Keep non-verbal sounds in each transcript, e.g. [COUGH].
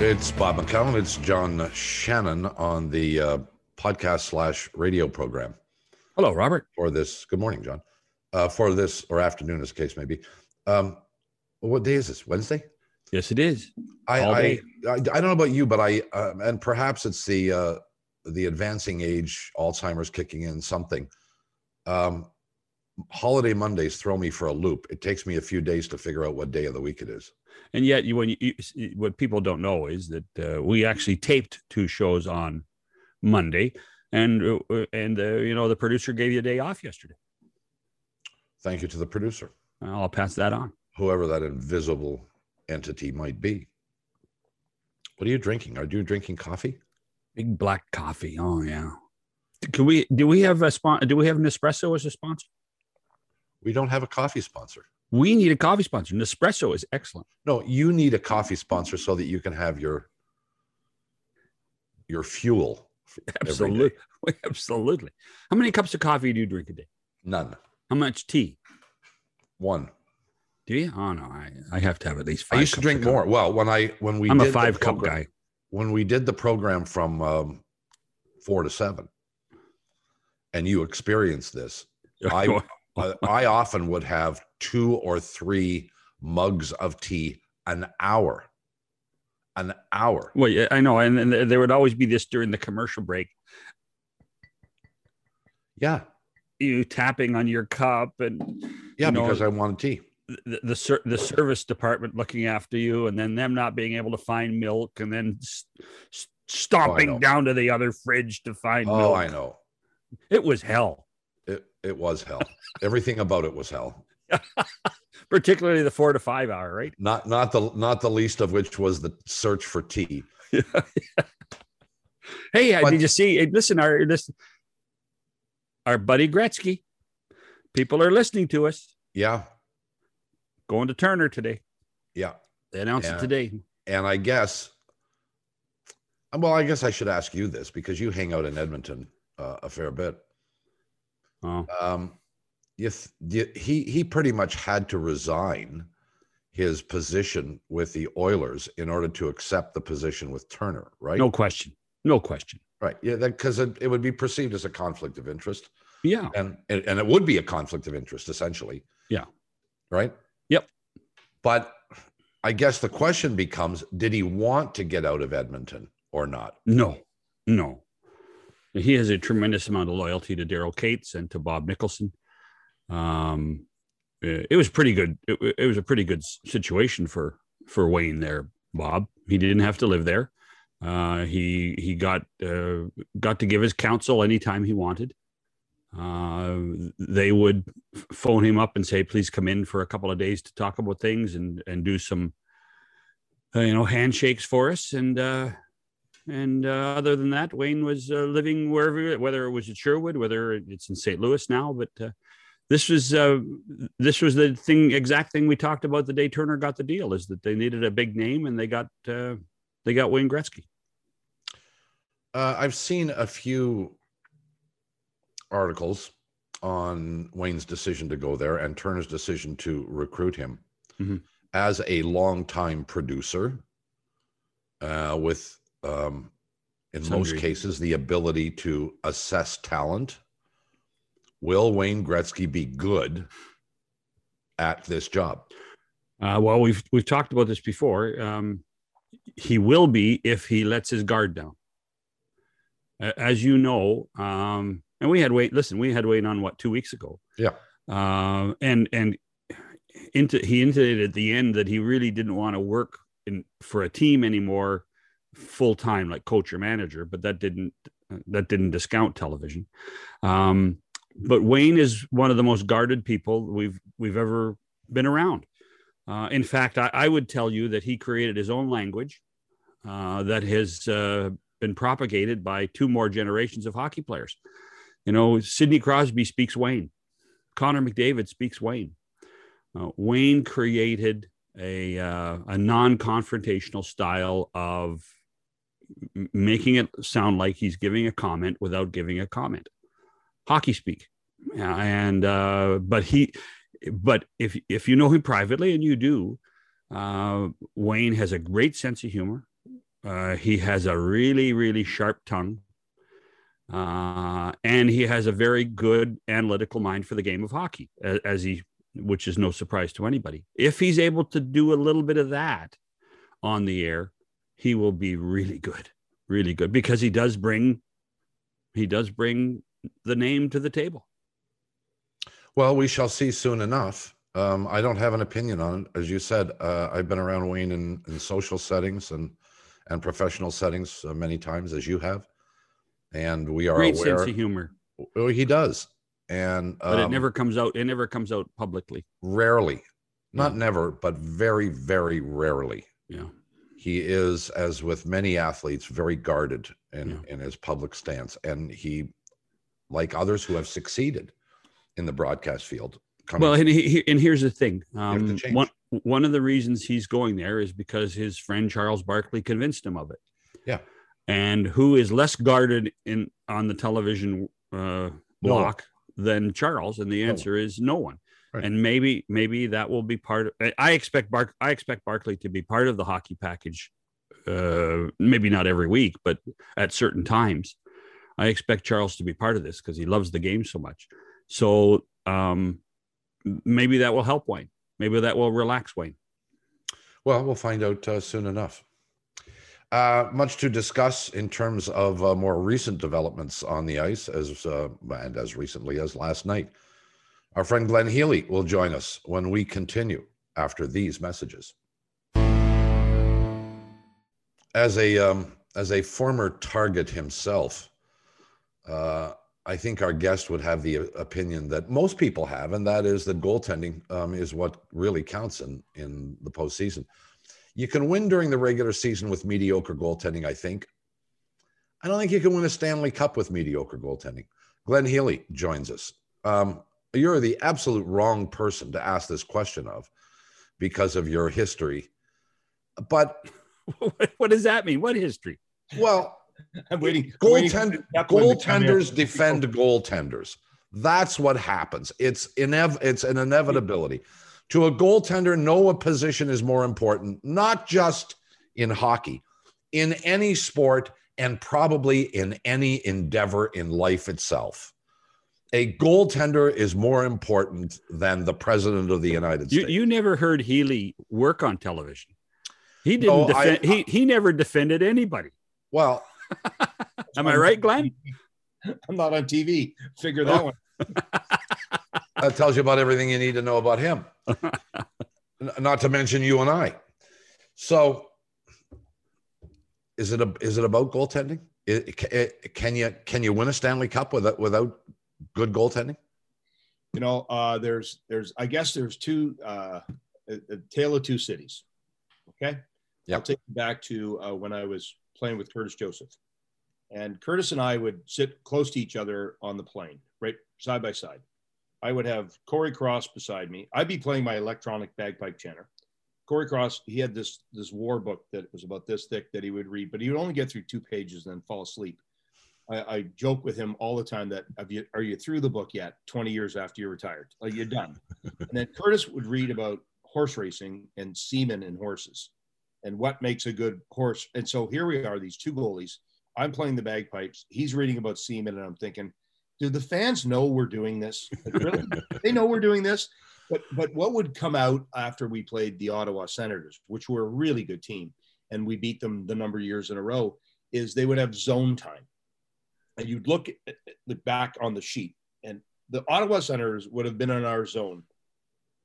It's Bob McCown. It's John Shannon on the uh, podcast slash radio program Hello, Robert. for this. Good morning, John. Uh, for this or afternoon, as the case may be. Um, what day is this? Wednesday. Yes, it is. I I. I I don't know about you, but I uh, and perhaps it's the uh, the advancing age, Alzheimer's kicking in. Something. Um, holiday Mondays throw me for a loop. It takes me a few days to figure out what day of the week it is. And yet, you, when you, what people don't know is that uh, we actually taped two shows on Monday, and uh, and uh, you know the producer gave you a day off yesterday. Thank you to the producer, I'll pass that on. whoever that invisible entity might be. What are you drinking? Are you drinking coffee? Big black coffee. Oh yeah. Can we? Do we have a spon- Do we have Nespresso as a sponsor? We don't have a coffee sponsor. We need a coffee sponsor. Nespresso is excellent. No, you need a coffee sponsor so that you can have your your fuel. f- every day. Absolutely, [LAUGHS] absolutely. How many cups of coffee do you drink a day? None. How much tea? One. Do you? Oh no, I, I have to have at least five. I used to drink more. Well, when I when we I'm a five cup program- guy. When we did the program from um, four to seven, and you experienced this, [LAUGHS] I I, [LAUGHS] I often would have two or three mugs of tea an hour. An hour. Well, yeah, I know, and, and there would always be this during the commercial break. Yeah. You tapping on your cup, and Yeah, You know, because I wanted tea. the the, the service department looking after you, and then them not being able to find milk, and then s- s- oh, know. stomping down to the other fridge to find Oh, milk. I know. It was hell, It it was hell. Everything about it was hell. [LAUGHS] particularly the four to five hour, right? Not not the not the least of which was the search for tea. [LAUGHS] Hey, But- did you see? Listen, our listen, our buddy Gretzky. People are listening to us. Yeah, Going to Turner today. yeah. They announced Yeah. it today. And I guess, well, I guess I should ask you this because you hang out in Edmonton uh, a fair bit. Um, you- he he pretty much had to resign his position with the Oilers in order to accept the position with Turner, right? no question. No question. Right. Yeah, because it, it would be perceived as a conflict of interest. Yeah. and and and it would be a conflict of interest essentially Yeah. right Yep. but i guess the question becomes did he want to get out of edmonton or not No, no. He has a tremendous amount of loyalty to Daryl Katz and to Bob Nicholson. Um, uh, it was pretty good. It, it was a pretty good situation for for Wayne there, Bob. He didn't have to live there. Uh, he he got uh, got to give his counsel anytime he wanted. Uh, they would phone him up and say, "Please come in for a couple of days to talk about things and and do some, uh, you know, handshakes for us." And uh, and uh, other than that, Wayne was uh, living wherever, whether it was at Sherwood, whether it's in St. Louis now. But uh, this was uh, this was the thing, exact thing we talked about the day Turner got the deal, is that they needed a big name, and they got uh, they got Wayne Gretzky. uh, i've seen a few articles on wayne's decision to go there and turner's decision to recruit him Mhm. as a longtime producer uh, with um, in most cases the ability to assess talent will wayne gretzky be good at this job Uh, well, we've we've talked about this before. Um, he will be if he lets his guard down. As you know, um, and we had wait. Listen, we had Wayne on what two weeks ago. Yeah. Um, and and into he intimated at the end that he really didn't want to work in for a team anymore, full time like coach or manager. But that didn't that didn't discount television. Um, but Wayne is one of the most guarded people we've we've ever been around. Uh, in fact, I, I would tell you that he created his own language uh, that has uh, been propagated by two more generations of hockey players. You know, Sidney Crosby speaks Wayne, Connor McDavid speaks Wayne. Uh, Wayne created a uh, a non-confrontational style of making it sound like he's giving a comment without giving a comment. Hockey speak, and uh, but he but if if you know him privately and you do, uh, Wayne has a great sense of humor. Uh, he has a really, really sharp tongue. Uh, and he has a very good analytical mind for the game of hockey, as, as, he, which is no surprise to anybody. If he's able to do a little bit of that on the air, he will be really good, really good because he does bring, he does bring the name to the table. Well, we shall see soon enough. Um, I don't have an opinion on it. As you said, uh, I've been around Wayne in, in social settings and and professional settings uh, many times, as you have, and we are aware. great aware. sense of humor. Well, he does, and um, but it never comes out. It never comes out publicly. Rarely, not yeah. never, but very, very rarely. Yeah, he is, as with many athletes, very guarded in yeah. in his public stance, and he, like others who have succeeded in the broadcast field, well, and, he, and here's the thing. Um, one one of the reasons he's going there is because his friend Charles Barkley convinced him of it. Yeah. And who is less guarded in on the television uh, block no. than Charles? And the answer no. is no one. Right. And maybe maybe that will be part of. I expect Bark. I expect Barkley to be part of the hockey package. Uh, maybe not every week, but at certain times. I expect Charles to be part of this because he loves the game so much. So um, maybe that will help Wayne. Maybe that will relax Wayne. Well, we'll find out uh, soon enough. Uh, much to discuss in terms of uh, more recent developments on the ice, as uh, and as recently as last night. Our friend Glenn Healy will join us when we continue after these messages. As a um, as a former target himself, uh, I think our guest would have the opinion that most people have, and that is that goaltending um, is what really counts in in the postseason. You can win during the regular season with mediocre goaltending. I think. I don't think you can win a Stanley Cup with mediocre goaltending. Glenn Healy joins us. Um, you're the absolute wrong person to ask this question of, because of your history. But [LAUGHS] what does that mean? What history? Well, [LAUGHS] I'm waiting. Goaltend- goaltenders defend goaltenders. That's what happens. It's inev- It's an inevitability. To a goaltender, no position is more important. Not just in hockey, in any sport, and probably in any endeavor in life itself. A goaltender is more important than the president of the United States. You, you never heard Healy work on television. He didn't no, defend. I, he he never defended anybody. Well, [LAUGHS] Am I right, Glenn? [LAUGHS] I'm not on TV. Figure that one. [LAUGHS] that tells you about everything you need to know about him. not to mention you and I. So, is it a, is it about goaltending? It, it, eh, can you can you win a Stanley Cup without without good goaltending? You know, uh, there's there's I guess there's two uh, a, a tale of two cities. Okay. Yeah. I'll take you back to uh, when I was playing with Curtis Joseph. And Curtis and I would sit close to each other on the plane, right side by side. I would have Cory Cross beside me. I'd be playing my electronic bagpipe chanter. Cory Cross, he had this this war book that was about this thick that he would read, but he would only get through two pages and then fall asleep. I, I joke with him all the time that you, are you through the book yet? Twenty years after you're retired, like you're done. and then Curtis would read about horse racing and semen and horses and what makes a good horse. And so here we are, these two goalies. I'm playing the bagpipes. He's reading about semen, and I'm thinking, do the fans know we're doing this? really? [LAUGHS] they know we're doing this. But but what would come out after we played the Ottawa Senators, which were a really good team, and we beat them the number of years in a row, is they would have zone time, and you'd look at the back on the sheet, and the Ottawa Senators would have been in our zone,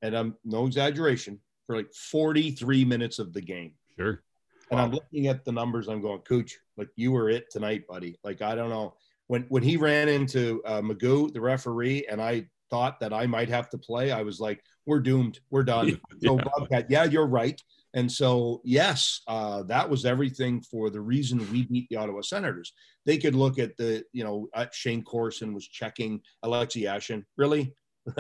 and I'm no exaggeration, for like 43 minutes of the game. Sure. And wow. I'm looking at the numbers. I'm going, Cooch, like you were it tonight, buddy. Like I don't know when when he ran into uh, McGeough, the referee, and I thought that I might have to play. I was like, we're doomed. We're done. [LAUGHS] yeah. So Bobcat, yeah, you're right. And so, yes, uh, that was everything for the reason we beat the Ottawa Senators. They could look at the, you know, uh, Shayne Corson was checking Alexei Yashin. Really? [LAUGHS]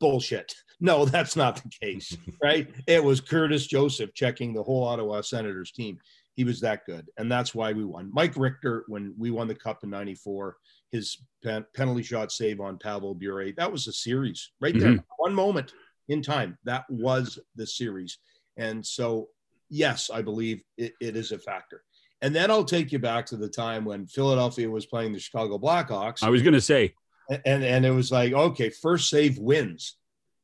Bullshit. No, that's not the case, [LAUGHS] right? it was Curtis Joseph checking the whole Ottawa Senators team. He was that good, and that's why we won. Mike Richter, when we won the Cup in '94, his pen- penalty shot save on Pavel Bure, that was a series right there. Mm-hmm. One moment in time, that was the series. And so, yes, I believe it, it is a factor. And then I'll take you back to the time when Philadelphia was playing the Chicago Blackhawks. I was going to say, and and it was like, okay, first save wins.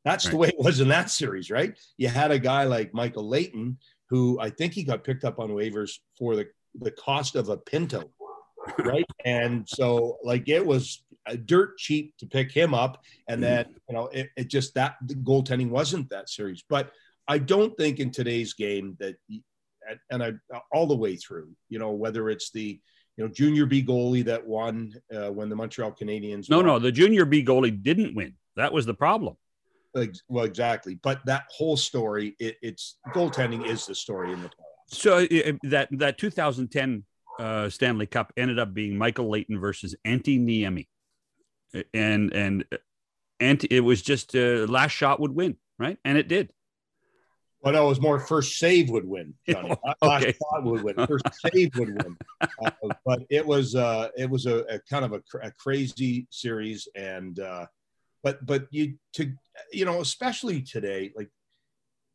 That's right. the way it was in that series, right? You had a guy like Michael Leighton, who I think he got picked up on waivers for the the cost of a Pinto, [LAUGHS] right? and so like it was dirt cheap to pick him up, and mm-hmm. then you know it, it just that the goaltending wasn't that series. But I don't think in today's game that, and I all the way through, you know, whether it's the you know junior B goalie that won uh, when the Montreal Canadiens. No, won. no, the junior B goalie didn't win. That was the problem. Well, exactly. But that whole story, it, it's goaltending is the story in the playoffs. So uh, that that 2010 uh, Stanley Cup ended up being Michael Leighton versus Antti Niemi, and and Antti, it was just uh, last shot would win, right? And it did. Well, no, it was more first save would win. Johnny. [LAUGHS] okay. Last shot would win. First save would win. [LAUGHS] Uh, but it was uh, it was a, a kind of a, a, crazy series, and uh, but but you to you know especially today, like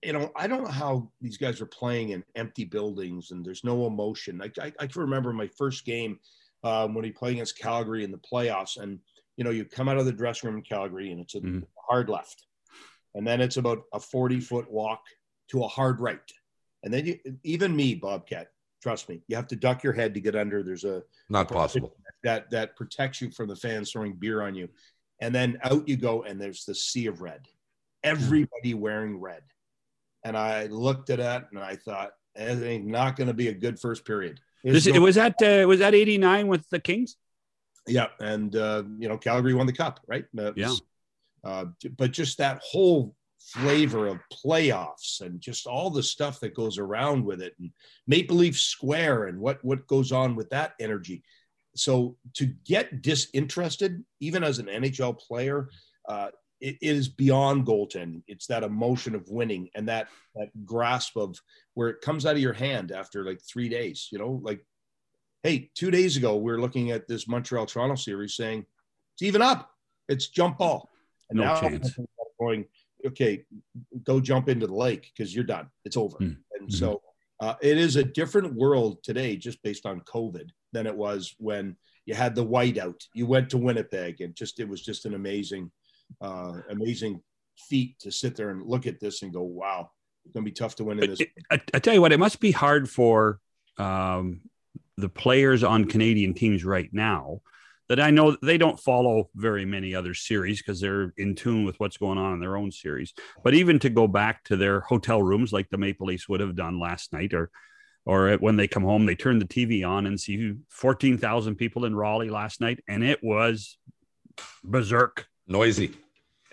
you know, I don't know how these guys are playing in empty buildings and there's no emotion. Like I, I can remember my first game um, when he played against Calgary in the playoffs, and you know, you come out of the dressing room in Calgary and it's a mm-hmm. hard left, and then it's about a 40 foot walk to a hard right, and then you, even me, Bobcat, trust me, you have to duck your head to get under. There's a not possible that that protects you from the fans throwing beer on you, and then out you go, and there's the sea of red, everybody wearing red and I looked at it and I thought, it ain't not going to be a good first period. This, no- was that uh, was that eighty nine with the Kings? Yeah, and uh, you know Calgary won the cup, right? Was, yeah. Uh, but just that whole flavor of playoffs and just all the stuff that goes around with it, and Maple Leaf Square and what what goes on with that energy. So to get disinterested, even as an NHL player, uh, it, it is beyond goaltending. It's that emotion of winning and that that grasp of where it comes out of your hand after like three days. You know, like, hey, two days ago we are looking at this Montreal Toronto series saying it's even up. It's jump ball. And no now chance. [LAUGHS] going, okay, go jump into the lake because you're done. It's over. Mm. And mm-hmm. so uh, it is a different world today just based on COVID than it was when you had the whiteout. You went to Winnipeg and just it was just an amazing uh, amazing feat to sit there and look at this and go, wow, it's going to be tough to win in this. I, I, tell you what, it must be hard for um, the players on Canadian teams right now that I know they don't follow very many other series because they're in tune with what's going on in their own series. But even to go back to their hotel rooms like the Maple Leafs would have done last night or or when they come home, they turn the TV on and see 14,000 people in Raleigh last night, and it was berserk noisy.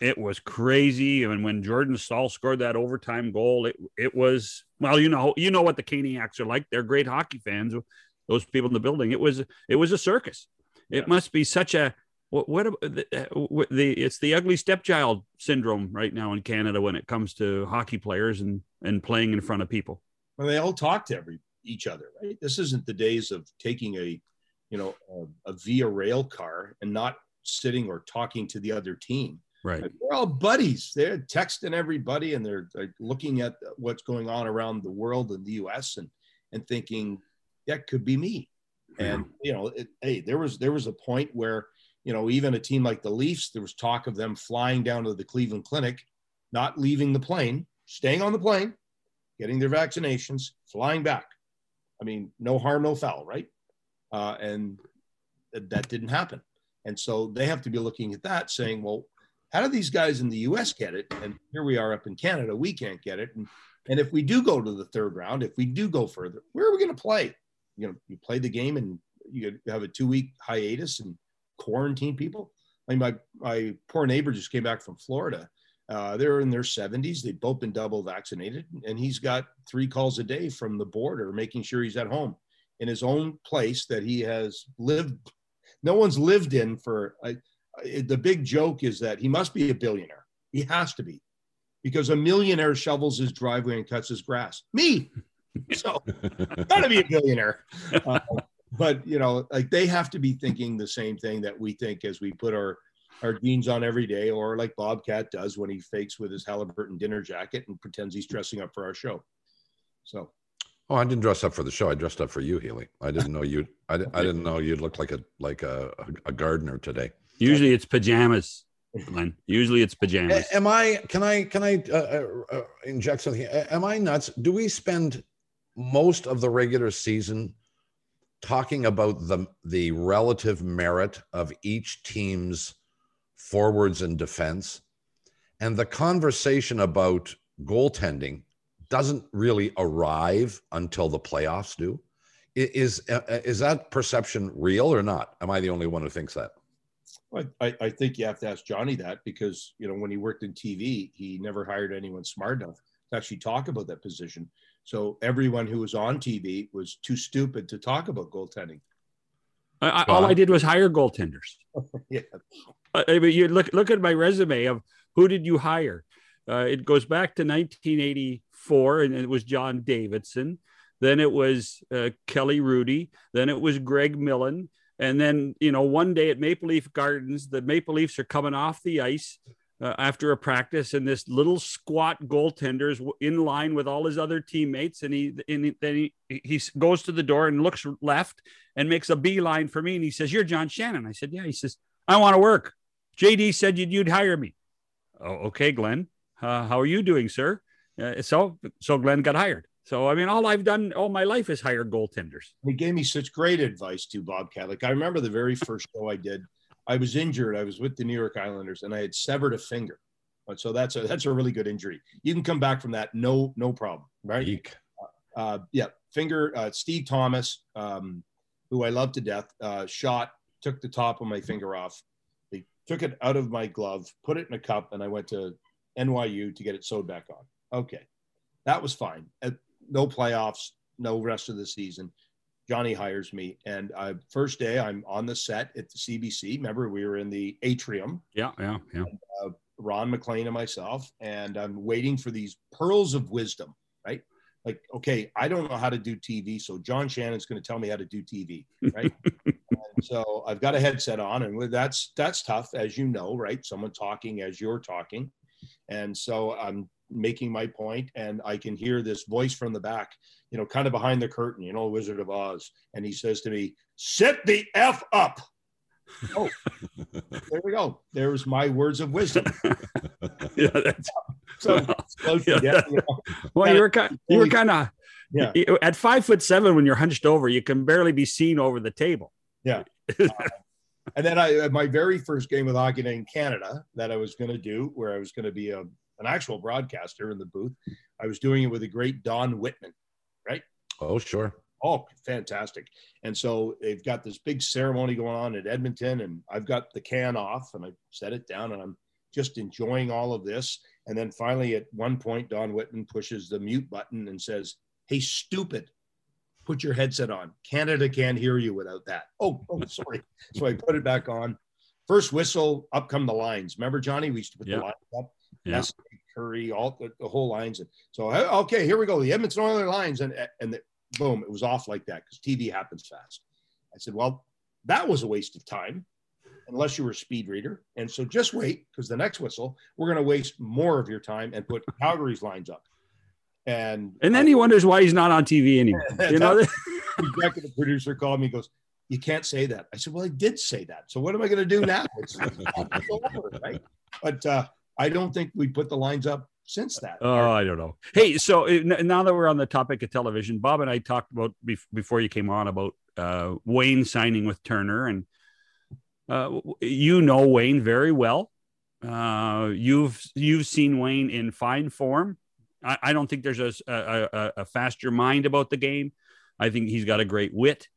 It was crazy. And when Jordan Staal scored that overtime goal, it it was well, you know, you know what the Caniacs are like. They're great hockey fans. Those people in the building. It was it was a circus. It yeah. must be such a what, what the, uh, the it's the ugly stepchild syndrome right now in Canada when it comes to hockey players and and playing in front of people. Well, they all talk to every each other, right? This isn't the days of taking a, you know, a, a via rail car and not sitting or talking to the other team. Right. Like, we're all buddies. They're texting everybody and they're, they're, looking at what's going on around the world and the US and, and thinking that could be me. And, you know, it, hey, there was, there was a point where, you know, even a team like the Leafs, there was talk of them flying down to the Cleveland Clinic, not leaving the plane, staying on the plane, getting their vaccinations, flying back. I mean, no harm, no foul, right? Uh, and that didn't happen. And so they have to be looking at that saying, well, how do these guys in the US get it? And here we are up in Canada, we can't get it. And, and if we do go to the third round, if we do go further, where are we going to play? You know, you play the game and you have a two week hiatus and quarantine people. I mean, my, my poor neighbor just came back from Florida. Uh, they're in their 70s. They've both been double vaccinated, and he's got three calls a day from the border, making sure he's at home in his own place that he has lived no one's lived in for the big joke is that he must be a billionaire. He has to be because a millionaire shovels his driveway and cuts his grass. Me. [LAUGHS] So, [LAUGHS] gotta be a billionaire. Uh, but you know, like they have to be thinking the same thing that we think as we put our our jeans on every day, or like Bobcat does when he fakes with his Halliburton dinner jacket and pretends he's dressing up for our show. So, Oh, I didn't dress up for the show. I dressed up for you, Healy. I didn't know you. I, I didn't know you'd look like a like a, a gardener today. Usually it's pajamas, Glenn. Usually it's pajamas. Am I? Can I? Can I uh, uh, uh, inject something? Am I nuts? Do we spend most of the regular season talking about the the relative merit of each team's forwards and defense, and the conversation about goaltending doesn't really arrive until the playoffs do. Is uh, uh, is that perception real or not? Am I the only one who thinks that? I, I think you have to ask Johnny that because you know when he worked in TV, he never hired anyone smart enough to actually talk about that position. So everyone who was on TV was too stupid to talk about goaltending. I, all I did was hire goaltenders. [LAUGHS] yeah. I mean, you look look at my resume of who did you hire? Uh, it goes back to 1984, and it was John Davidson. Then it was uh, Kelly Hrudey. Then it was Greg Millen. And then, you know, one day at Maple Leaf Gardens, the Maple Leafs are coming off the ice uh, after a practice, and this little squat goaltender is in line with all his other teammates. And he, and then he, he goes to the door and looks left and makes a beeline for me. And he says, You're John Shannon. I said, Yeah. He says, I want to work. JD said you'd, you'd hire me. Oh, okay, Glenn. Uh, how are you doing, sir? Uh, so, so Glenn got hired. So, I mean, all I've done all my life is hire goaltenders. He gave me such great advice to Bobcat. Like I remember the very first show I did. I was injured. I was with the New York Islanders, and I had severed a finger. So that's a that's a really good injury. You can come back from that, no no problem, right? Eek. Uh, yeah, finger. Uh, Steve Thomas, um, who I love to death, uh, shot took the top of my finger off. They took it out of my glove, put it in a cup, and I went to NYU to get it sewed back on. Okay, that was fine. no playoffs, no rest of the season. Johnny hires me, and uh, first day I'm on the set at the CBC. Remember, we were in the atrium. Yeah, yeah, yeah. And, uh, Ron MacLean and myself, and I'm waiting for these pearls of wisdom, right? Like, okay, I don't know how to do TV, so John Shannon's going to tell me how to do TV, right? [LAUGHS] so I've got a headset on, and that's that's tough, as you know, right? Someone talking as you're talking, and so I'm making my point, and I can hear this voice from the back, you know, kind of behind the curtain, you know, Wizard of Oz, and he says to me, "Sit the f up." oh, [LAUGHS] there we go. There's my words of wisdom. [LAUGHS] yeah, that's [LAUGHS] so. Well, yeah, yeah, you know, well you were kind, you were kind of yeah. At five foot seven, when you're hunched over, you can barely be seen over the table. Yeah. uh, and then I, my very first game with Hockey in Canada that I was going to do, where I was going to be a, an actual broadcaster in the booth, I was doing it with the great Don Whitman, right? Oh, sure. Oh, fantastic. And so they've got this big ceremony going on at Edmonton, and I've got the can off and I set it down and I'm just enjoying all of this. And then finally, at one point, Don Whitman pushes the mute button and says, Hey, stupid, put your headset on. Canada can't hear you without that. Oh, oh [LAUGHS] sorry. so I put it back on. First whistle, up come the lines. Remember, Johnny? We used to put the lines up. Yeah. Kurri, all the, the, whole lines. And so, okay, here we go. The Edmonton Oilers lines. And, and the, boom, it was off like that because TV happens fast. I said, well, that was a waste of time unless you were a speed reader. And so just wait because the next whistle, we're going to waste more of your time and put [LAUGHS] Calgary's lines up. And and then I, he wonders why he's not on TV anymore. [LAUGHS] you know, the executive producer called me, goes, "You can't say that." I said, "Well, I did say that. So what am I going to do now?" It's, it's over, right? But uh, I don't think we put the lines up since that. Oh, I don't know. Hey, so uh, now that we're on the topic of television, Bob and I talked about before you came on about uh, Wayne signing with Turner, and uh, you know Wayne very well. Uh, you've you've seen Wayne in fine form. I, I don't think there's a, a, a, faster mind about the game. I think he's got a great wit.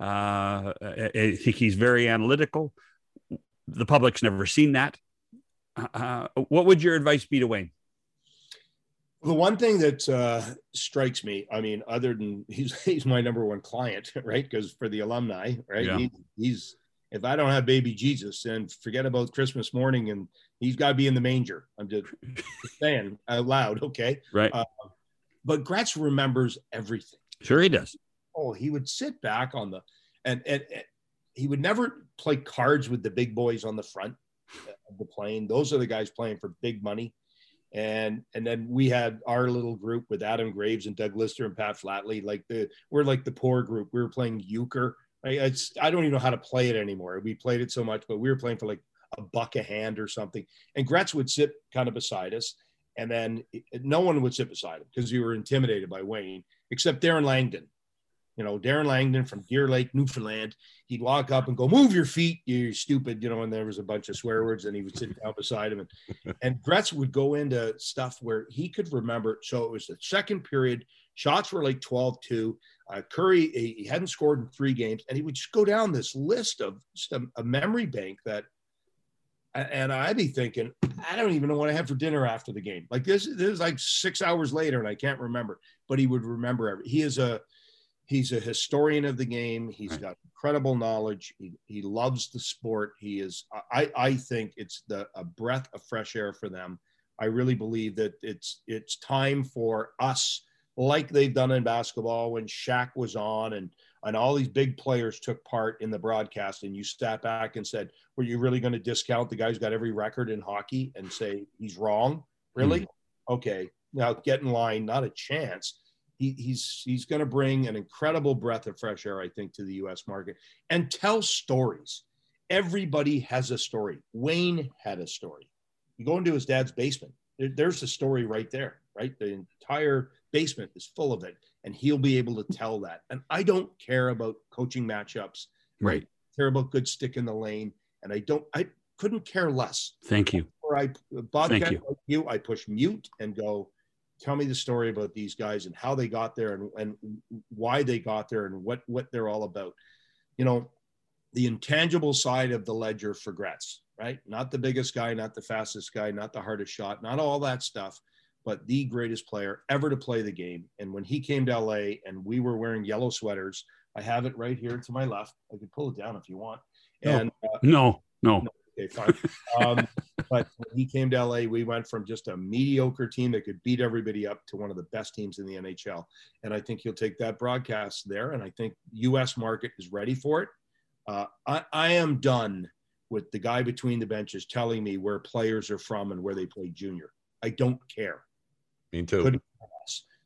Uh, I think he's very analytical. The public's never seen that. Uh, what would your advice be to Wayne? The one thing that uh, strikes me, I mean, other than he's [LAUGHS] he's my number one client, right? Because for the alumni, right? Yeah. He, he's if I don't have baby Jesus, then forget about Christmas morning, and he's got to be in the manger. I'm just [LAUGHS] saying out loud, okay? Right. Uh, but Gretz remembers everything. Sure, he does. Oh, he would sit back on the, and and, and he would never play cards with the big boys on the front of the plane. Those are the guys playing for big money and and then we had our little group with Adam Graves and Doug Lidster and Pat Flatley. Like the we're like the poor group. We were playing euchre. I, I don't even know how to play it anymore. We played it so much, but we were playing for like a buck a hand or something. And Gretz would sit kind of beside us, and then eh, no one would sit beside him because we were intimidated by Wayne, except Darren Langdon you know, Darren Langdon from Deer Lake, Newfoundland. He'd walk up and go, "Move your feet, you stupid," you know. And there was a bunch of swear words, and he would sit down beside him, and [LAUGHS] and Gretz would go into stuff where he could remember. So it was the second period. Shots were like 12-2. Uh, Kurri he hadn't scored in three games, and he would just go down this list of just a, a memory bank that. And I'd be thinking, I don't even know what I had for dinner after the game. Like this, this is like six hours later, and I can't remember. But he would remember every. He is a he's a historian of the game. He's right. got incredible knowledge. He, he loves the sport. He is, I, I think it's the, a breath of fresh air for them. I really believe that it's, it's time for us, like they've done in basketball when Shaq was on and, and all these big players took part in the broadcast and you sat back and said, were you really going to discount the guy who's got every record in hockey and say he's wrong? Really? mm Okay. Now get in line, not a chance he, he's he's going to bring an incredible breath of fresh air, I think, to the U.S. market and tell stories. Everybody has a story. Wayne had a story. You go into his dad's basement. There, there's a story right there, right? The entire basement is full of it, and he'll be able to tell that. And I don't care about coaching matchups. Right. I care about good stick in the lane, and I don't. I couldn't care less. Thank you. Or I, Bobcat, Thank you. Like you, I push mute and go tell me the story about these guys and how they got there and, and why they got there and what what they're all about you know the intangible side of the ledger for Gretz, right? Not the biggest guy, not the fastest guy, not the hardest shot, not all that stuff, but the greatest player ever to play the game. And when he came to LA and we were wearing yellow sweaters, I have it right here to my left. I could pull it down if you want. And uh, no, no, no, Okay, fine. Um, but when he came to LA, we went from just a mediocre team that could beat everybody up to one of the best teams in the NHL. And I think he'll take that broadcast there. And I think U.S. market is ready for it. Uh, I, I am done with the guy between the benches telling me where players are from and where they play junior. I don't care. Me too.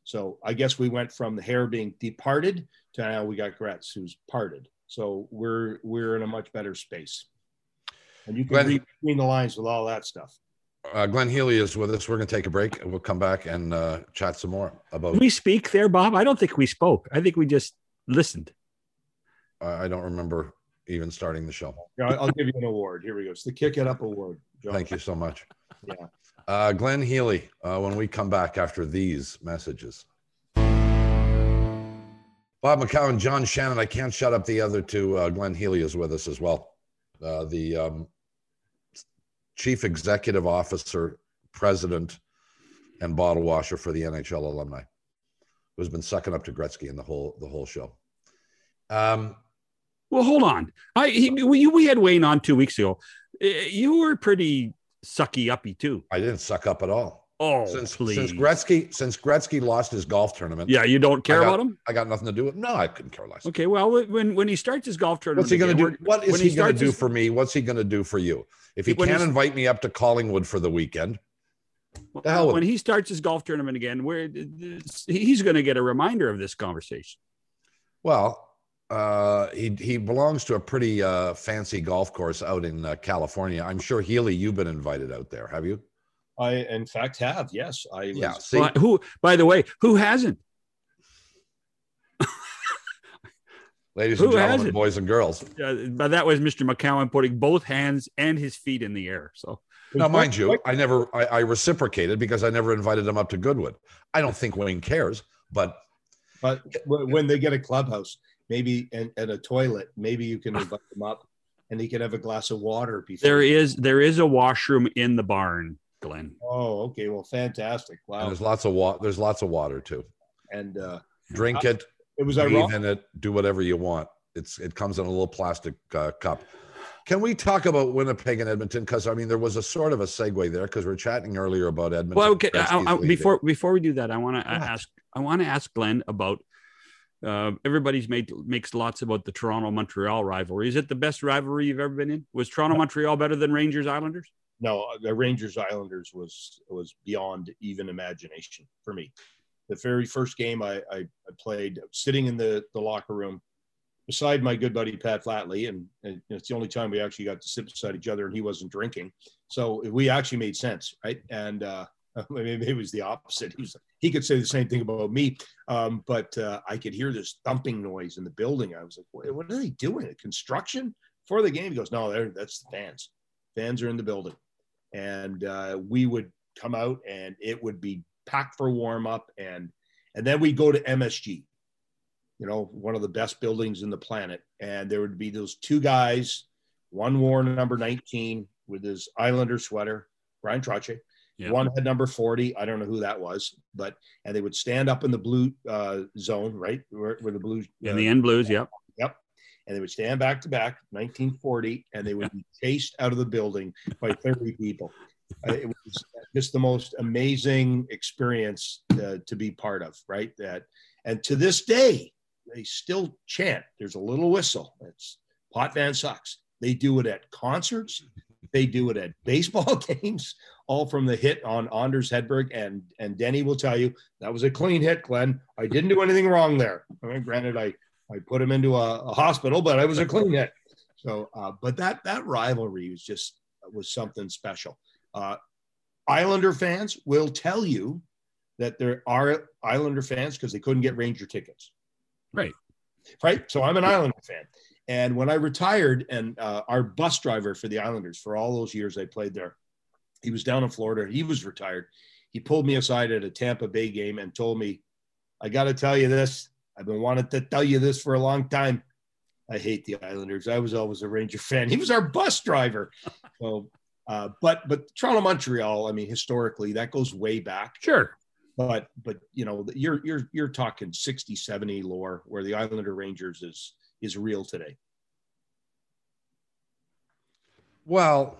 So I guess we went from the hair being departed to now we got Gretz who's parted. So we're we're in a much better space and you can Glenn, read between the lines with all that stuff. Uh, Glenn Healy is with us. We're going to take a break. And we'll come back and uh, chat some more about. Did we speak there, Bob? I don't think we spoke. I think we just listened. I don't remember even starting the show. Yeah, I'll give you an award. Here we go. It's the Kick It Up Award. John. Thank you so much. Yeah. Uh, Glenn Healy, uh, when we come back after these messages. Bob McCown, John Shannon. I can't shut up the other two. Uh, Glenn Healy is with us as well. Uh, the um, chief executive officer, president, and bottle washer for the NHL alumni, who's been sucking up to Gretzky in the whole the whole show. Um, well, hold on. I he, we, we had Wayne on two weeks ago. Eh, you were pretty sucky uppy too. I didn't suck up at all. Oh, since please. since Gretzky since Gretzky lost his golf tournament. Yeah, you don't care got, about him. I got nothing to do with. Him. No, I couldn't care less. Okay, well, when when he starts his golf tournament, what's he going to do? What is he, he going to do his, for me? What's he going to do for you? If he can't invite me up to Collingwood for the weekend, well, the hell when he starts his golf tournament again, where he's going to get a reminder of this conversation. Well, uh, he he belongs to a pretty uh, fancy golf course out in uh, California. I'm sure Healy, you've been invited out there, have you? I, in fact, have. Yes, I. Was, yeah. See, well, who? By the way, who hasn't? Ladies and gentlemen, boys and girls. Uh, but that was Mr. McCown putting both hands and his feet in the air. So now, mind you, I never, I, I reciprocated because I never invited him up to Goodwood. I don't think Wayne cares, but but when they get a clubhouse, maybe and, and a toilet, maybe you can invite them up, and he can have a glass of water. Before. There is there is a washroom in the barn Glenn. Oh, okay. Well, fantastic. Wow. And there's lots of water. There's lots of water too. And uh, drink it. It was breathe ironic. in it. Do whatever you want. It's it comes in a little plastic uh, cup. Can we talk about Winnipeg and Edmonton? Because I mean, there was a sort of a segue there because we are chatting earlier about Edmonton. Well, okay. I, I, before before we do that, I want to ask. I want to ask Glenn about. Uh, everybody's made makes lots about the Toronto Montreal rivalry. Is it the best rivalry you've ever been in? Was Toronto Montreal better than Rangers Islanders? No, the Rangers Islanders was was beyond even imagination for me. The very first game I, I, I played, sitting in the, the locker room beside my good buddy Pat Flatley, and, and, it's the only time we actually got to sit beside each other, and he wasn't drinking, so we actually made sense, right? And uh, [LAUGHS] maybe it was the opposite. He was he could say the same thing about me, um, but uh, I could hear this thumping noise in the building. I was like, what, what are they doing? Construction for the game? He goes, no, that's the fans. Fans are in the building, and uh, we would come out, and it would be packed for warm up, and and then we go to MSG, you know, one of the best buildings in the planet, and there would be those two guys, one wore number 19 with his Islander sweater, Bryan Trottier, yeah. One had number 40. I don't know who that was, but and they would stand up in the blue uh, zone, right? Where, where the blues in uh, the end blues, yep. Yep. And they would stand back to back, 1940, and they would be [LAUGHS] chased out of the building by 30 people. Uh, it was just the most amazing experience to, to be part of, right? That and to this day, they still chant. There's a little whistle. It's Potvin sucks. They do it at concerts. They do it at baseball [LAUGHS] games all from the hit on Anders Hedberg. And and Denny will tell you that was a clean hit, Glenn. I didn't do anything wrong there. I mean, granted, I I put him into a, a hospital, but I was a clean hit. So, uh, but that that rivalry was just was something special. Uh, Islander fans will tell you that there are Islander fans because they couldn't get Ranger tickets. Right. Right. So I'm an Islander fan. And when I retired, and uh, our bus driver for the Islanders for all those years I played there, he was down in Florida. He was retired. He pulled me aside at a Tampa Bay game and told me, I got to tell you this. I've been wanting to tell you this for a long time. I hate the Islanders. I was always a Ranger fan. He was our bus driver. So, uh, but but Toronto Montreal. I mean, historically, that goes way back. Sure. But but you know, you're you're you're talking 60, 70 lore where the Islander Rangers is is real today. Well,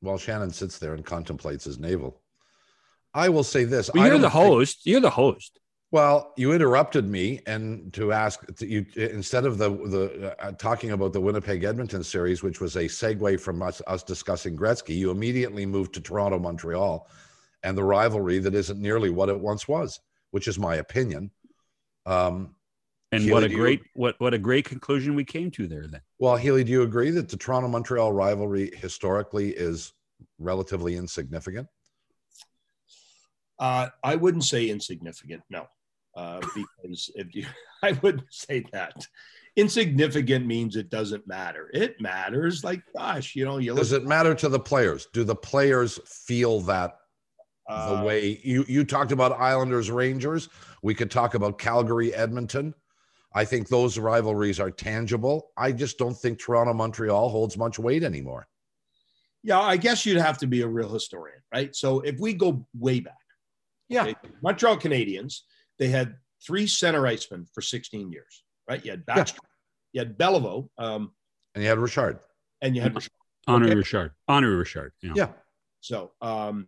while Shannon sits there and contemplates his navel. I will say this: well, you're the host. Think, you're the host. Well, you interrupted me, and to ask to you instead of the the uh, talking about the Winnipeg Edmonton series, which was a segue from us us discussing Gretzky, you immediately moved to Toronto Montreal, and the rivalry that isn't nearly what it once was, which is my opinion. Um, and Healy, what a great you, what what a great conclusion we came to there then. Well, Healy, do you agree that the Toronto Montreal rivalry historically is relatively insignificant? Uh, I wouldn't say insignificant, no, uh, because if you, [LAUGHS] I wouldn't say that. Insignificant means it doesn't matter. It matters. Like, gosh, you know, you does it matter to the players? Do the players feel that the uh, way you you talked about Islanders Rangers? We could talk about Calgary Edmonton. I think those rivalries are tangible. I just don't think Toronto Montreal holds much weight anymore. Yeah, I guess you'd have to be a real historian, right? So if we go way back, yeah, okay, Montreal Canadiens, they had three center icemen for 16 years, right? You had Backstrom, yeah. you had Beliveau, um, and you had Richard, and you had Richard. Henri okay. Richard, Henri Richard. Yeah. yeah. So um,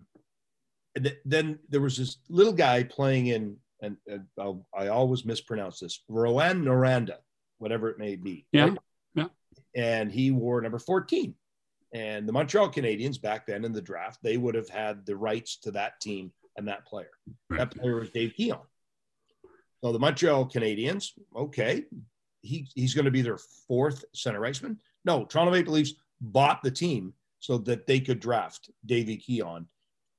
th- then there was this little guy playing in and uh, i always mispronounce this, Rouyn Noranda, whatever it may be. Yeah. Right? Yeah. And he wore number 14. And the Montreal Canadiens back then in the draft, they would have had the rights to that team and that player. Right. That player was Dave Keon. So the Montreal Canadiens, okay, he, he's going to be their fourth center iceman. No, Toronto Maple Leafs bought the team so that they could draft Davy Keon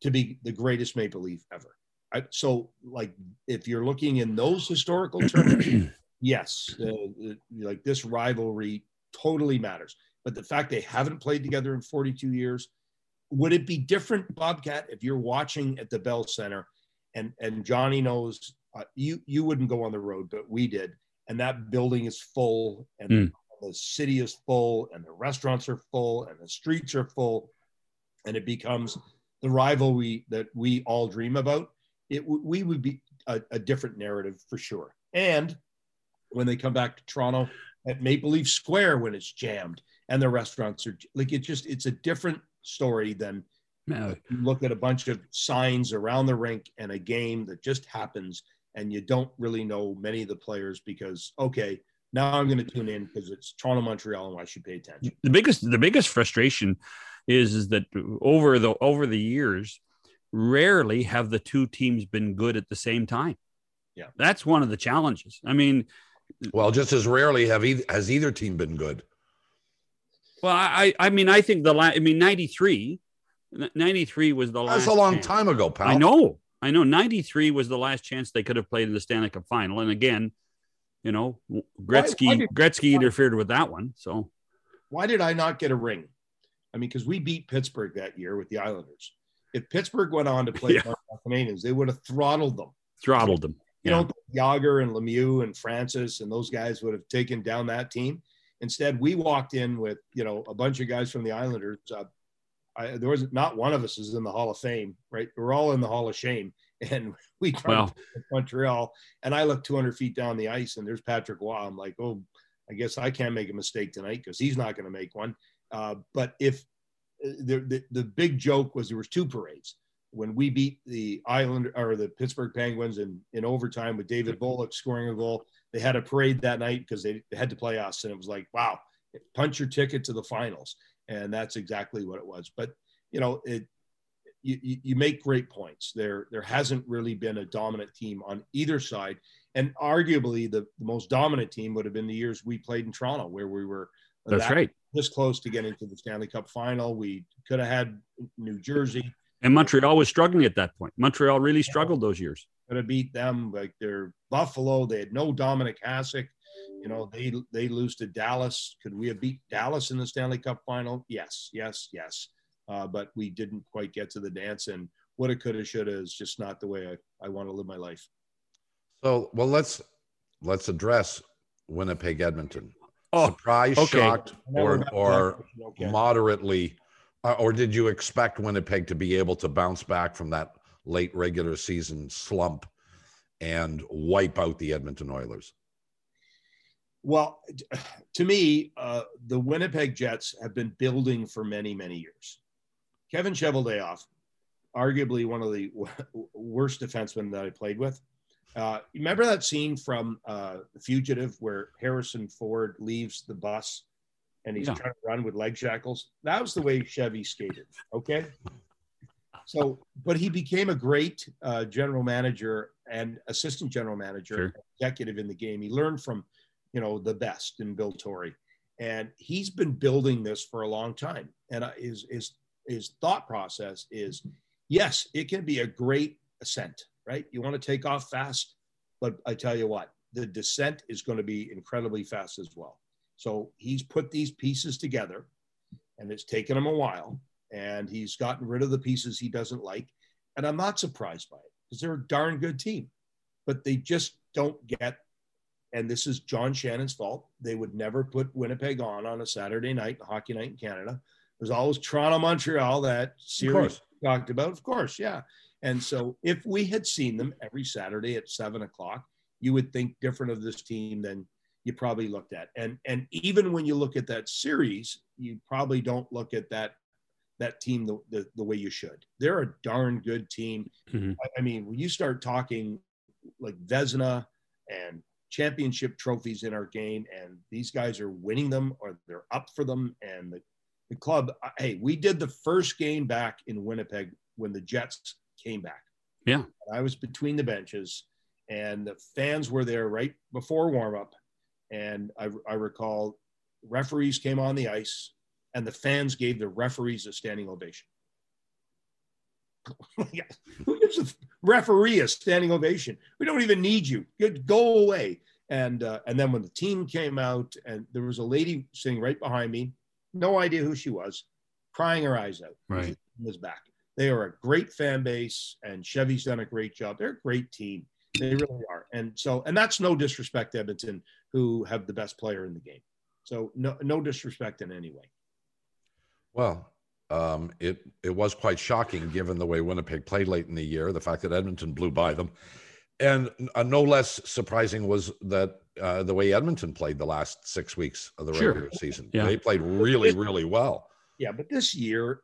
to be the greatest Maple Leaf ever. I, so like if you're looking in those historical terms, [CLEARS THROAT] yes, uh, like this rivalry totally matters. But the fact they haven't played together in 42 years, would it be different, Bobcat, if you're watching at the Bell Center and and Johnny knows uh, you you wouldn't go on the road, but we did, and that building is full, and mm. the city is full, and the restaurants are full, and the streets are full, and it becomes the rivalry that we all dream about it we would be a, a different narrative for sure. And when they come back to Toronto at Maple Leaf Square when it's jammed and the restaurants are like it just it's a different story than no. look at a bunch of signs around the rink and a game that just happens and you don't really know many of the players because okay now I'm going to tune in because it's Toronto Montreal and I should pay attention. The biggest the biggest frustration is is that over the over the years, rarely have the two teams been good at the same time. Yeah, that's one of the challenges. I mean, well, just as rarely have either, has either team been good. Well, I I mean I think the last I mean 93 93 was the last That's a long chance. time ago, pal. I know. I know 93 was the last chance they could have played in the Stanley Cup final and again, you know, Gretzky why did- Gretzky interfered with that one. So, Why did I not get a ring? I mean, because we beat Pittsburgh that year with the Islanders. If Pittsburgh went on to play [LAUGHS] Yeah. the Canadiens, they would have throttled them. throttled them. You Yeah. know, Jagr and Lemieux and Francis and those guys would have taken down that team. Instead, we walked in with you know a bunch of guys from the Islanders. Uh, I, there was not one of us is in the Hall of Fame, right? We're all in the Hall of Shame, [LAUGHS] and we Well, Montreal, and I look 200 feet down the ice, and there's Patrick Roy. I'm like, oh, I guess I can't make a mistake tonight because he's not going to make one. Uh, but if uh, the, the the big joke was there was two parades when we beat the Island or the Pittsburgh Penguins in, in overtime with David Volek scoring a goal. They had a parade that night because they, they had to play us. And it was like, wow, punch your ticket to the finals. And that's exactly what it was. But, you know, it, you, you make great points. There, there hasn't really been a dominant team on either side. And arguably the, the most dominant team would have been the years we played in Toronto, where we were that's that- right. this close to getting to the Stanley Cup final. We could have had New Jersey. And Montreal was struggling at that point. Montreal really struggled those years. could have beat them. Like they're Buffalo. They had no Dominik Hasek. You know, they they lose to Dallas. Could we have beat Dallas in the Stanley Cup final? Yes, yes, yes. Uh, but we didn't quite get to the dance. And what it could have, should have is just not the way I, I want to live my life. So, well, let's let's address Winnipeg Edmonton. Oh, Surprised, okay. shocked, or or. Okay. moderately, uh, or did you expect Winnipeg to be able to bounce back from that late regular season slump and wipe out the Edmonton Oilers? Well, [SIGHS] to me, uh, the Winnipeg Jets have been building for many, many years. Kevin Cheveldayoff, arguably one of the worst defensemen that I played with. Uh, remember that scene from uh, Fugitive where Harrison Ford leaves the bus and he's Yeah. trying to run with leg shackles? That was the way Chevy skated. Okay. So, but he became a great uh, general manager and assistant general manager, Sure. executive in the game. He learned from, you know, the best in Bill Torrey, and he's been building this for a long time. And his his his thought process is, yes, it can be a great ascent, right? You want to take off fast, but I tell you what, the descent is going to be incredibly fast as well. So he's put these pieces together, and it's taken him a while and he's gotten rid of the pieces he doesn't like. And I'm not surprised by it because they're a darn good team, but they just don't get. And this is John Shannon's fault. They would never put Winnipeg on on a Saturday night, hockey night in Canada. There's always Toronto, Montreal, that series talked about. Of course, yeah. And so if we had seen them every Saturday at seven o'clock, you would think different of this team than you probably looked at. And and even when you look at that series, you probably don't look at that that team the, the, the way you should. They're a darn good team. Mhm. I, I mean, when you start talking like Vezina and championship trophies in our game, and these guys are winning them or they're up for them, and the, the club, uh, hey, we did the first game back in Winnipeg when the Jets came back. Yeah. And I was between the benches, and the fans were there right before warm up. And I, I recall referees came on the ice and the fans gave the referees a standing ovation. [LAUGHS] Who gives a referee a standing ovation? We don't even need you. Good, go away. And uh, and then when the team came out, and there was a lady sitting right behind me, no idea who she was, crying her eyes out. Right. Was back. They are a great fan base, and Chevy's done a great job. They're a great team. They really are. And so, and that's no disrespect to Edmonton, who have the best player in the game. So no, no disrespect in any way. Well, um, it it was quite shocking given the way Winnipeg played late in the year, the fact that Edmonton blew by them, and uh, no less surprising was that uh, the way Edmonton played the last six weeks of the Sure. regular season. Yeah. They played really, really well. Yeah, but this year,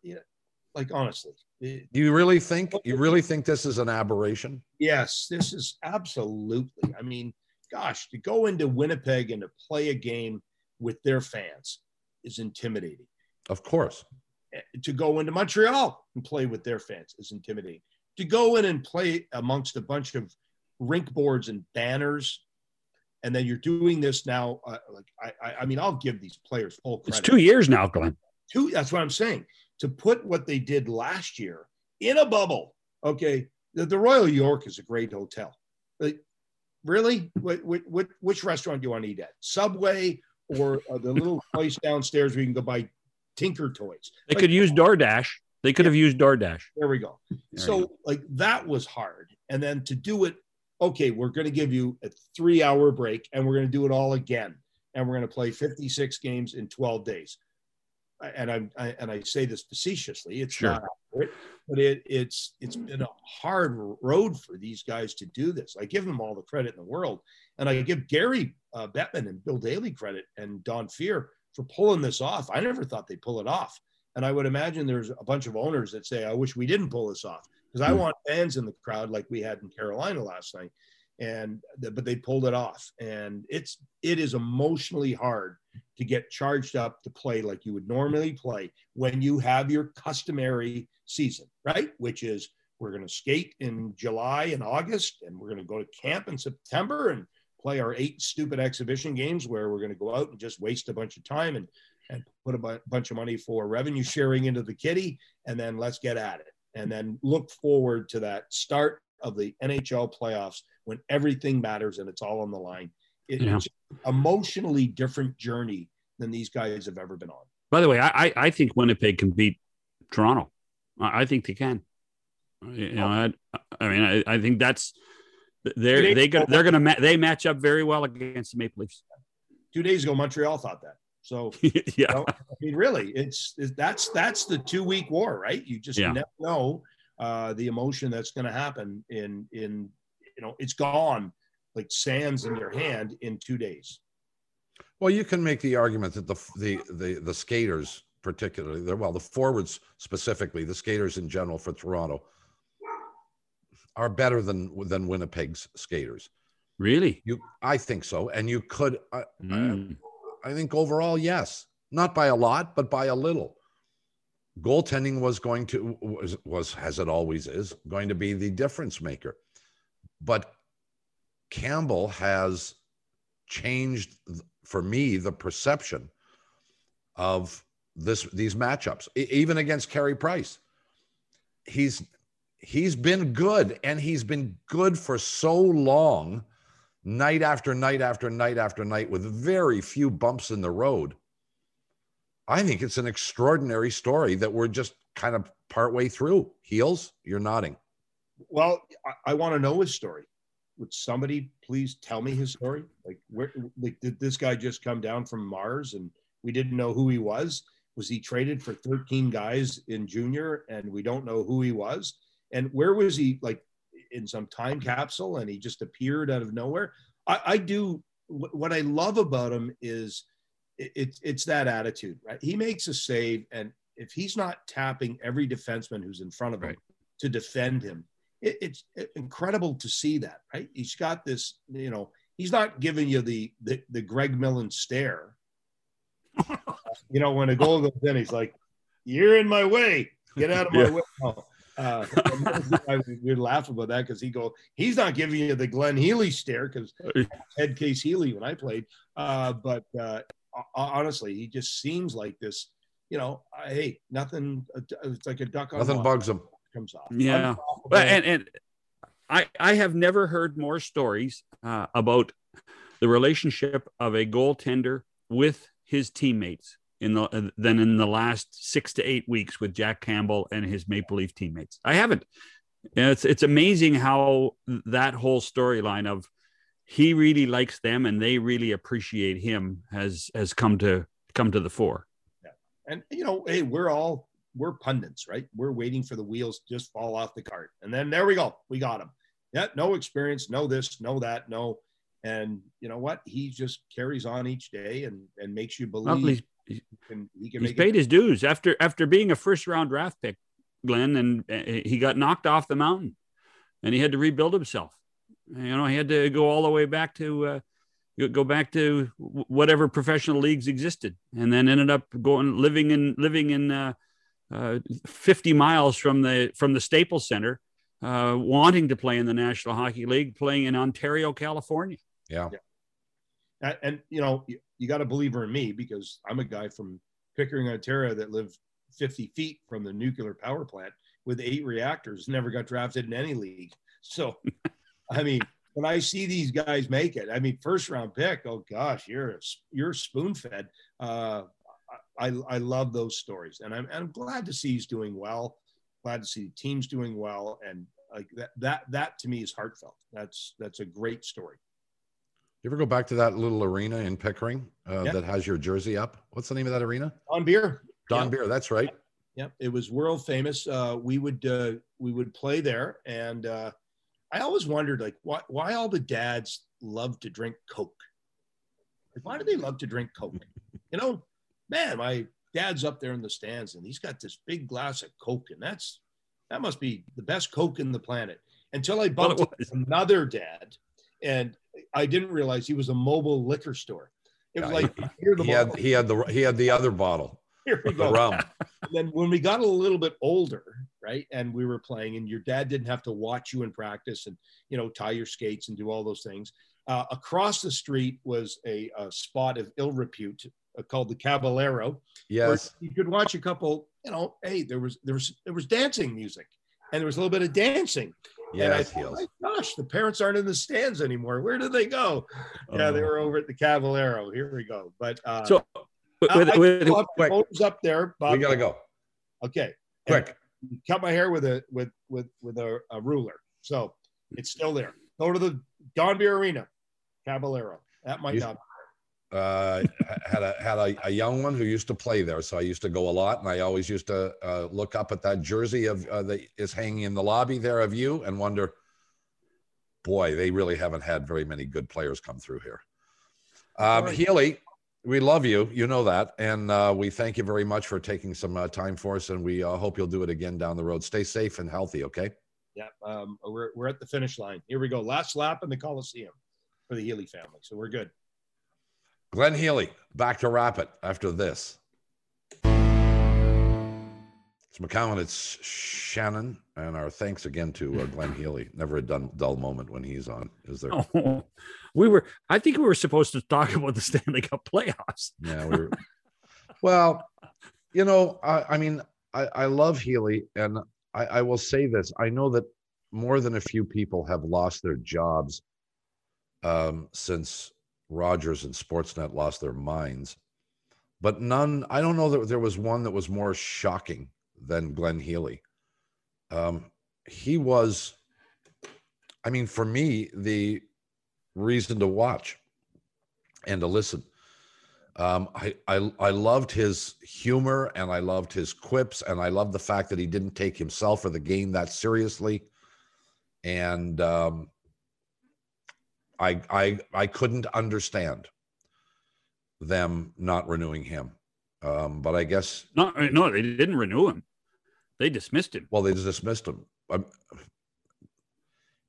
like honestly, it- Do you really think you really think this is an aberration? yes, this is absolutely. I mean, gosh, to go into Winnipeg and to play a game with their fans is intimidating. Of course. To go into Montreal and play with their fans is intimidating. To go in and play amongst a bunch of rink boards and banners, and then you're doing this now. Uh, like I, I mean, I'll give these players full credit. It's two years now, Glenn. Two. That's what I'm saying. To put what they did last year in a bubble. Okay, the, the Royal York is a great hotel. Like, really? What, what, which restaurant do you want to eat at? Subway or uh, the little [LAUGHS] place downstairs where you can go buy Tinker toys? They Like, could use DoorDash. They could Yeah. have used DoorDash. There we go. There you so like that was hard. And then to do it, okay, we're going to give you a three hour break and we're going to do it all again. And we're going to play 56 games in 12 days. And I'm, I, and I say this facetiously, it's Sure. not accurate, but it, it's, it's been a hard road for these guys to do this. I give them all the credit in the world. And I give Gary uh, Bettman and Bill Daly credit and Don Fehr for pulling this off. I never thought they'd pull it off. And I would imagine there's a bunch of owners that say, I wish we didn't pull this off because I Hmm. want fans in the crowd like we had in Carolina last night. And but they pulled it off. And it's it is emotionally hard to get charged up to play like you would normally play when you have your customary season, right? Which is we're going to skate in July and August, and we're going to go to camp in September and play our eight stupid exhibition games where we're going to go out and just waste a bunch of time and and put a bu- bunch of money for revenue sharing into the kitty, and then let's get at it. And then look forward to that start of the NHL playoffs when everything matters and it's all on the line. It- Yeah. It's emotionally different journey than these guys have ever been on. By the way, I, I, I think Winnipeg can beat Toronto. I, I think they can. You know, oh. I, I mean, I, I think that's they're Today- they go, they're going to ma- they match up very well against the Maple Leafs. Two days ago, Montreal thought that. So [LAUGHS] yeah, know, I mean, really, it's, it's that's that's the two week war, right? You just Yeah. never know uh, the emotion that's going to happen in in you know it's gone like sands in your hand in two days. Well, you can make the argument that the the the, the skaters, particularly, the, well, the forwards specifically, the skaters in general for Toronto, are better than than Winnipeg's skaters. really. You, I think so, and you could. I, Mm. I think overall, yes, not by a lot, but by a little. Goaltending was going to was was as it always is going to be the difference maker, but Campbell has changed for me the perception of this these matchups, even against Carey Price. He's he's been good, and he's been good for so long night after night after night after night with very few bumps in the road. I think it's an extraordinary story that we're just kind of partway through. Heels, you're nodding. Well, I, I want to know his story. Would somebody please tell me his story? Like, where like did this guy just come down from Mars and we didn't know who he was? Was he traded for 13 guys in junior and we don't know who he was? And where was he like in some time capsule and he just appeared out of nowhere? I, I do what I love about him is it, it's it's that attitude, right? He makes a save, and if he's not tapping every defenseman who's in front of him Right. to defend him, it, it's incredible to see that, right? He's got this, you know, he's not giving you the the, the Greg Millen stare. [LAUGHS] you know, when a goal goes in, he's like, "You're in my way. Get out of my Yeah. way." No. Uh, [LAUGHS] I, we laugh about that because he go, he's not giving you the Glenn Healy stare because [LAUGHS] Ted Case Healy when I played. Uh, but uh, honestly, he just seems like this. You know, uh, hey, nothing. uh, It's like a duck on Nothing bugs him. comes off. Yeah. Unstoppable. But and and I I have never heard more stories uh, about the relationship of a goaltender with his teammates in the uh, than in the last six to eight weeks with Jack Campbell and his Maple Leaf teammates. I haven't. It's it's amazing how that whole storyline of he really likes them and they really appreciate him has has come to come to the fore. Yeah. and you know, hey, we're all we're pundits, right? We're waiting for the wheels to just fall off the cart, and then there we go, we got him. Yeah, no experience, no this, no that, no. And you know what? He just carries on each day and and makes you believe he's, he can, he can he's paid it. his dues after after being a first round draft pick, Glenn, and uh, he got knocked off the mountain, and he had to rebuild himself. You know, he had to go all the way back to uh, go- go back to whatever professional leagues existed, and then ended up going living in living in uh, uh, 50 miles from the from the Staples Center, uh, wanting to play in the National Hockey League, playing in Ontario, California. Yeah. yeah. And, and, you know, you, got a believer in me because I'm a guy from Pickering, Ontario that lived 50 feet from the nuclear power plant with eight reactors, never got drafted in any league. So, [LAUGHS] I mean, when I see these guys make it, I mean, first round pick, oh gosh, you're you're spoon fed. Uh, I, I love those stories, and I'm, and I'm glad to see he's doing well. Glad to see the team's doing well, and like that that that to me is heartfelt. That's that's a great story. You ever go back to that little arena in Pickering uh, that has your jersey up? What's the name of that arena? Don Beer. Don yeah. Beer. That's right. Yeah, it was world famous. Uh, we would uh, we would play there, and uh, I always wondered like why why all the dads love to drink Coke. Like, why do they love to drink Coke? [LAUGHS] You know, man, my dad's up there in the stands and he's got this big glass of Coke, and that's that must be the best Coke in the planet. Until I bumped another dad, and I didn't realize he was a mobile liquor store. It was yeah, like he, he had he had the he had the other bottle. [LAUGHS] Here we go. The rum. and then when we got a little bit older, right, and we were playing, and your dad didn't have to watch you in practice and you know tie your skates and do all those things. Uh, across the street was a, a spot of ill repute uh, called the Caballero. Yes, you could watch a couple. You know, hey, there was there was there was dancing music, and there was a little bit of dancing. Yes, and I thought, my gosh, the parents aren't in the stands anymore. Where did they go? Yeah, they oh. were over at the Caballero. Here we go. But uh, so with, I, with, I quick. photos up there. Bob. We gotta go. Okay, quick. And cut my hair with a with with with a, a ruler, so it's still there. Go to the Don Beer Arena, Caballero. That might not uh, had a had a, a, young one who used to play there, so I used to go a lot, and I always used to uh, look up at that jersey of uh, that is hanging in the lobby there of you, and wonder, boy, they really haven't had very many good players come through here. Um, Healy, we love you, you know that, and uh, we thank you very much for taking some uh, time for us, and we uh, hope you'll do it again down the road. Stay safe and healthy, okay? Yeah, um, we're we're at the finish line. Here we go, last lap in the Coliseum for the Healy family, so we're good. Glenn Healy, back to Rapid after this. It's McCown, it's Shannon, and our thanks again to uh, Glenn Healy. Never a done, dull moment when he's on, is there? Oh, [LAUGHS] we were, I think we were supposed to talk about the Stanley Cup playoffs. yeah, we were. well, you know, I, I mean, I, I, love Healy, and I, I will say this: I know that more than a few people have lost their jobs um, since Rogers and Sportsnet lost their minds. But none, I don't know that there was one that was more shocking than Glenn Healy. Um, he was, I mean, for me, the reason to watch and to listen. Um, I, I I loved his humor and I loved his quips and I loved the fact that he didn't take himself or the game that seriously. And um, I I I couldn't understand them not renewing him. Um, but I guess no, no, they didn't renew him. They dismissed him. Well, they dismissed him. Um,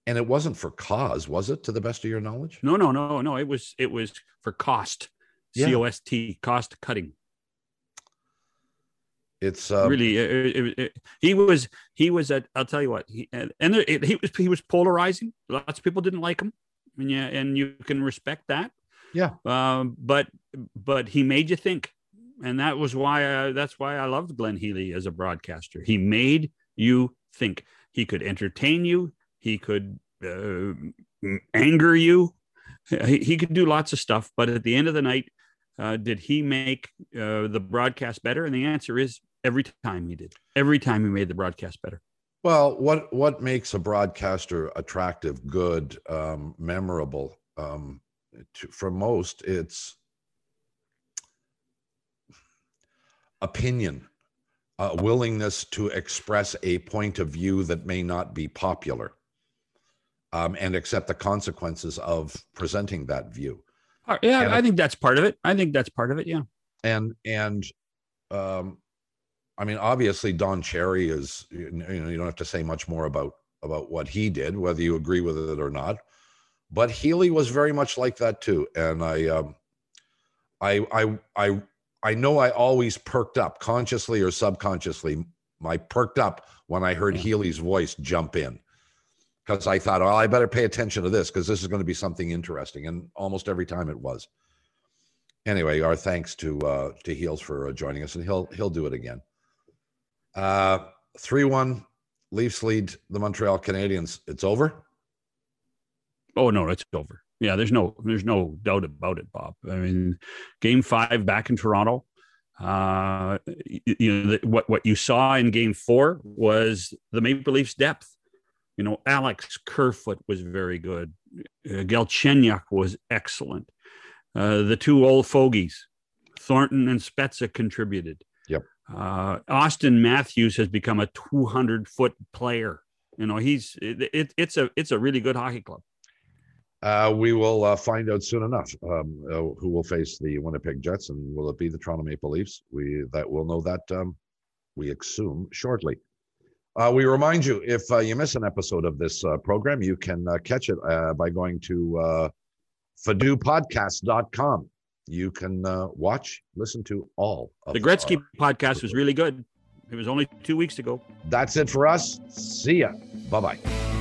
and it wasn't for cause, was it? To the best of your knowledge? No, no, no, no. It was it was for cost. Yeah. C O S T, cost cutting. It's um, really it, it, it, he was he was at. I'll tell you what. He and there, he was he was polarizing. Lots of people didn't like him and yeah, and you can respect that. Yeah. Um, but but he made you think, and that was why I, that's why I loved Glenn Healy as a broadcaster. He made you think. He could entertain you. He could uh, anger you. He, he could do lots of stuff. But at the end of the night, uh, did he make uh, the broadcast better? And the answer is every time he did. Every time he made the broadcast better. Well, what what makes a broadcaster attractive, good, um, memorable? Um, to, for most, it's opinion, a willingness to express a point of view that may not be popular, um, and accept the consequences of presenting that view. Uh, yeah, and I think that's part of it. I think that's part of it. Yeah, and and um, I mean, obviously, Don Cherry is you know you don't have to say much more about about what he did, whether you agree with it or not. But Healy was very much like that too, and I, um, I, I, I, I know I always perked up consciously or subconsciously. I perked up when I heard Yeah. Healy's voice jump in because I thought, oh, I better pay attention to this because this is going to be something interesting. And almost every time it was. Anyway, our thanks to uh, to Heels for uh, joining us, and he'll he'll do it again. Uh, Three one, Leafs lead the Montreal Canadiens. It's over. Oh no, it's over. Yeah, there's no there's no doubt about it, Bob. I mean, game five back in Toronto. Uh, you, you know the, what what you saw in game four was the Maple Leafs depth. You know, Alex Kerfoot was very good. Uh, Galchenyuk was excellent. Uh, the two old fogies, Thornton and Spezza, contributed. Yep. Uh, Auston Matthews has become a 200 foot player. You know, he's it, it, it's a it's a really good hockey club. Uh, we will uh, find out soon enough um, uh, who will face the Winnipeg Jets, and will it be the Toronto Maple Leafs? We that we'll know that um, we assume shortly. Uh, we remind you if uh, you miss an episode of this program, you can catch it by going to uh, fadupodcast.com. You can uh, watch, listen to all of The Gretzky our- podcast was really good. It was only two weeks ago. That's it for us. See ya. Bye bye.